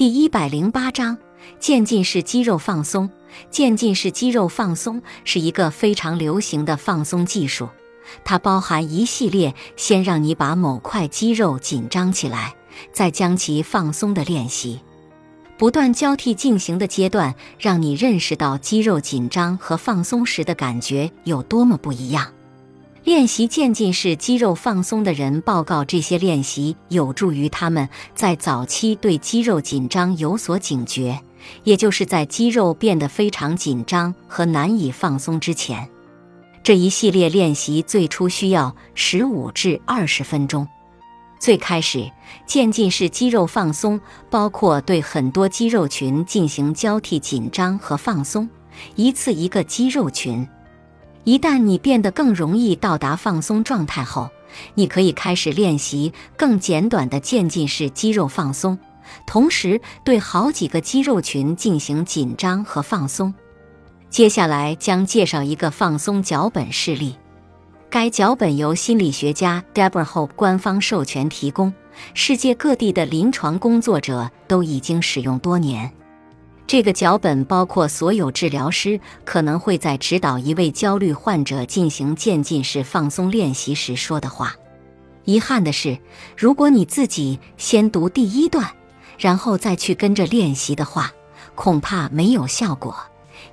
第一百零八章渐进式肌肉放松。渐进式肌肉放松是一个非常流行的放松技术，它包含一系列先让你把某块肌肉紧张起来，再将其放松的练习。不断交替进行的阶段，让你认识到肌肉紧张和放松时的感觉有多么不一样。练习渐进式肌肉放松的人报告，这些练习有助于他们在早期对肌肉紧张有所警觉，也就是在肌肉变得非常紧张和难以放松之前。这一系列练习最初需要十五至二十分钟。最开始，渐进式肌肉放松包括对很多肌肉群进行交替紧张和放松，一次一个肌肉群。一旦你变得更容易到达放松状态后，你可以开始练习更简短的渐进式肌肉放松，同时对好几个肌肉群进行紧张和放松。接下来将介绍一个放松脚本示例，该脚本由心理学家 Deborah Hope 官方授权提供，世界各地的临床工作者都已经使用多年。这个脚本包括所有治疗师可能会在指导一位焦虑患者进行渐进式放松练习时说的话。遗憾的是，如果你自己先读第一段，然后再去跟着练习的话，恐怕没有效果，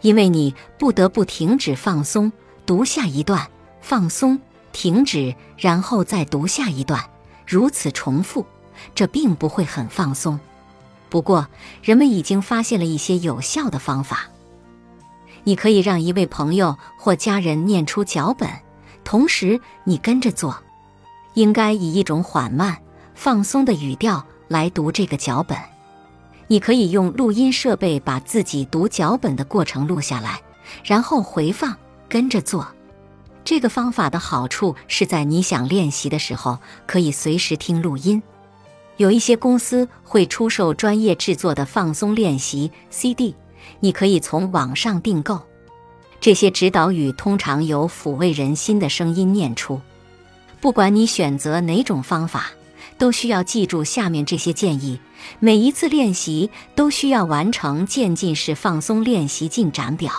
因为你不得不停止放松，读下一段，放松，停止，然后再读下一段，如此重复，这并不会很放松。不过，人们已经发现了一些有效的方法。你可以让一位朋友或家人念出脚本，同时你跟着做。应该以一种缓慢、放松的语调来读这个脚本。你可以用录音设备把自己读脚本的过程录下来，然后回放，跟着做。这个方法的好处是在你想练习的时候，可以随时听录音。有一些公司会出售专业制作的放松练习 CD，你可以从网上订购。这些指导语通常由抚慰人心的声音念出。不管你选择哪种方法，都需要记住下面这些建议：每一次练习都需要完成渐进式放松练习进展表。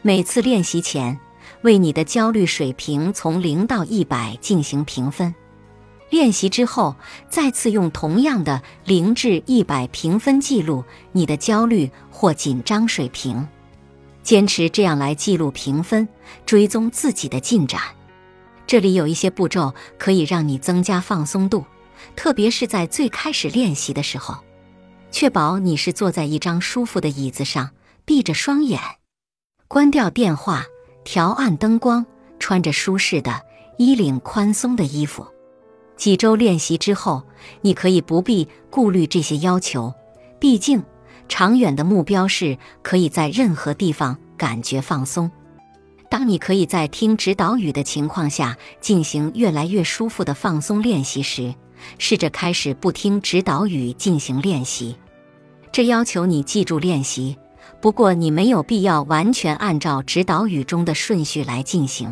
每次练习前，为你的焦虑水平从零到一百进行评分。练习之后，再次用同样的零至一百评分记录你的焦虑或紧张水平。坚持这样来记录评分，追踪自己的进展。这里有一些步骤可以让你增加放松度，特别是在最开始练习的时候。确保你是坐在一张舒服的椅子上，闭着双眼，关掉电话，调暗灯光，穿着舒适的衣领宽松的衣服。几周练习之后，你可以不必顾虑这些要求。毕竟，长远的目标是可以在任何地方感觉放松。当你可以在听指导语的情况下进行越来越舒服的放松练习时，试着开始不听指导语进行练习。这要求你记住练习，不过你没有必要完全按照指导语中的顺序来进行。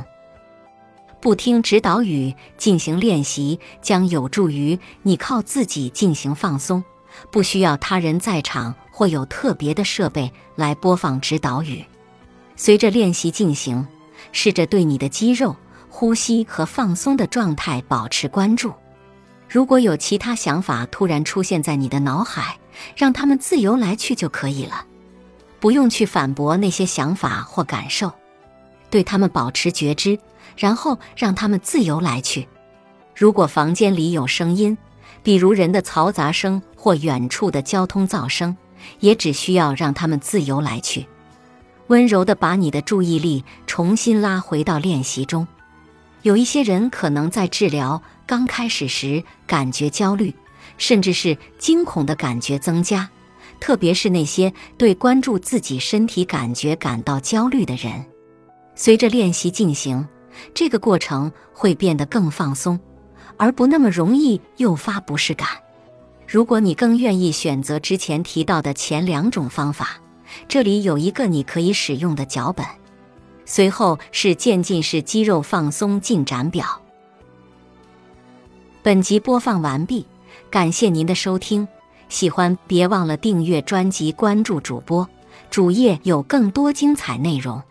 不听指导语进行练习，将有助于你靠自己进行放松，不需要他人在场或有特别的设备来播放指导语。随着练习进行，试着对你的肌肉、呼吸和放松的状态保持关注。如果有其他想法突然出现在你的脑海，让他们自由来去就可以了，不用去反驳那些想法或感受，对他们保持觉知。然后让他们自由来去。如果房间里有声音，比如人的嘈杂声或远处的交通噪声，也只需要让他们自由来去，温柔地把你的注意力重新拉回到练习中。有一些人可能在治疗刚开始时感觉焦虑，甚至是惊恐的感觉增加，特别是那些对关注自己身体感觉感到焦虑的人。随着练习进行。这个过程会变得更放松，而不那么容易诱发不适感。如果你更愿意选择之前提到的前两种方法，这里有一个你可以使用的脚本。随后是渐进式肌肉放松进展表。本集播放完毕，感谢您的收听。喜欢别忘了订阅专辑，关注主播，主页有更多精彩内容。